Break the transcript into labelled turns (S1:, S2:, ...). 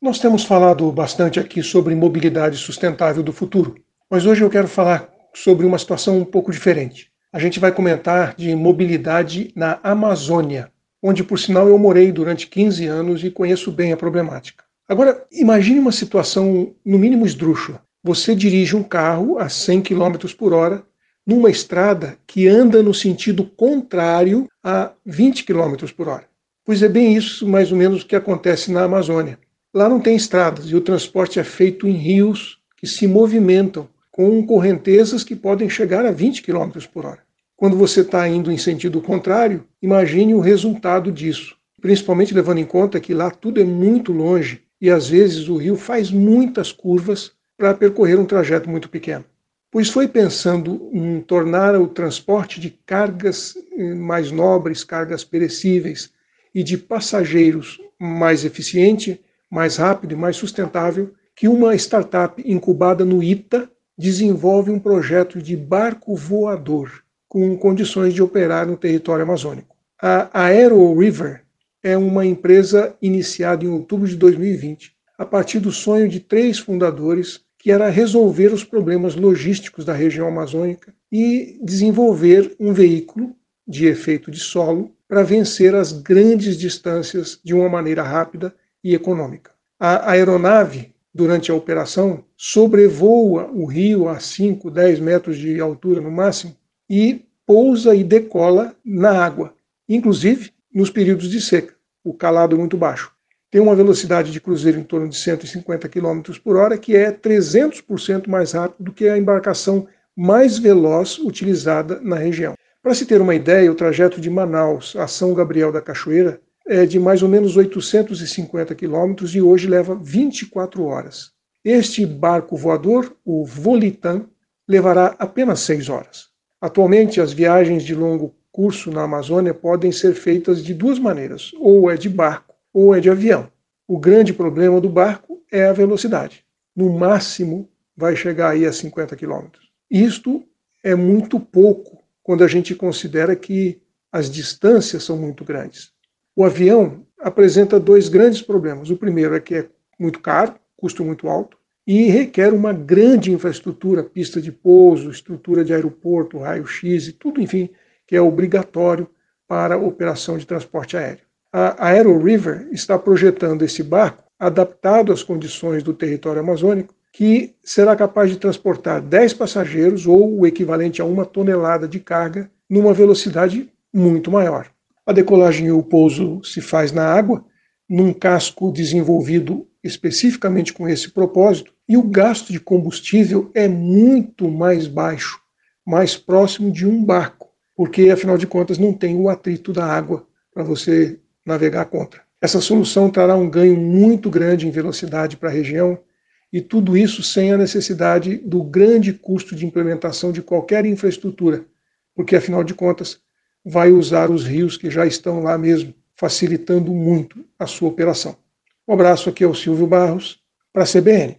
S1: Nós temos falado bastante aqui sobre mobilidade sustentável do futuro, mas hoje eu quero falar sobre uma situação um pouco diferente. A gente vai comentar de mobilidade na Amazônia, onde, por sinal, eu morei durante 15 anos e conheço bem a problemática. Agora, imagine uma situação, no mínimo esdrúxula. Você dirige um carro a 100 km por hora numa estrada que anda no sentido contrário a 20 km por hora. Pois é bem isso, mais ou menos, que acontece na Amazônia. Lá não tem estradas e o transporte é feito em rios que se movimentam com correntezas que podem chegar a 20 km por hora. Quando você está indo em sentido contrário, imagine o resultado disso, principalmente levando em conta que lá tudo é muito longe e às vezes o rio faz muitas curvas para percorrer um trajeto muito pequeno. Pois foi pensando em tornar o transporte de cargas eh, mais nobres, cargas perecíveis e de passageiros mais eficiente mais rápido e mais sustentável que uma startup incubada no ITA desenvolve um projeto de barco voador com condições de operar no território amazônico. A Aero River é uma empresa iniciada em outubro de 2020, a partir do sonho de três fundadores, que era resolver os problemas logísticos da região amazônica e desenvolver um veículo de efeito de solo para vencer as grandes distâncias de uma maneira rápida e econômica. A aeronave, durante a operação, sobrevoa o rio a 5, 10 metros de altura no máximo e pousa e decola na água, inclusive nos períodos de seca, o calado é muito baixo. Tem uma velocidade de cruzeiro em torno de 150 km por hora, que é 300% mais rápido do que a embarcação mais veloz utilizada na região. Para se ter uma ideia, o trajeto de Manaus a São Gabriel da Cachoeira é de mais ou menos 850 quilômetros e hoje leva 24 horas. Este barco voador, o Volitan, levará apenas 6 horas. Atualmente, as viagens de longo curso na Amazônia podem ser feitas de duas maneiras, ou é de barco ou é de avião. O grande problema do barco é a velocidade. No máximo, vai chegar aí a 50 km. Isto é muito pouco quando a gente considera que as distâncias são muito grandes. O avião apresenta dois grandes problemas. O primeiro é que é muito caro, custo muito alto, e requer uma grande infraestrutura, pista de pouso, estrutura de aeroporto, raio-x e tudo, enfim, que é obrigatório para operação de transporte aéreo. A Aero River está projetando esse barco adaptado às condições do território amazônico, que será capaz de transportar 10 passageiros ou o equivalente a uma tonelada de carga numa velocidade muito maior. A decolagem e o pouso se faz na água, num casco desenvolvido especificamente com esse propósito, e o gasto de combustível é muito mais baixo, mais próximo de um barco, porque afinal de contas não tem o atrito da água para você navegar contra. Essa solução trará um ganho muito grande em velocidade para a região e tudo isso sem a necessidade do grande custo de implementação de qualquer infraestrutura, porque afinal de contas vai usar os rios que já estão lá mesmo, facilitando muito a sua operação. Um abraço aqui ao Silvio Barros, para a CBN.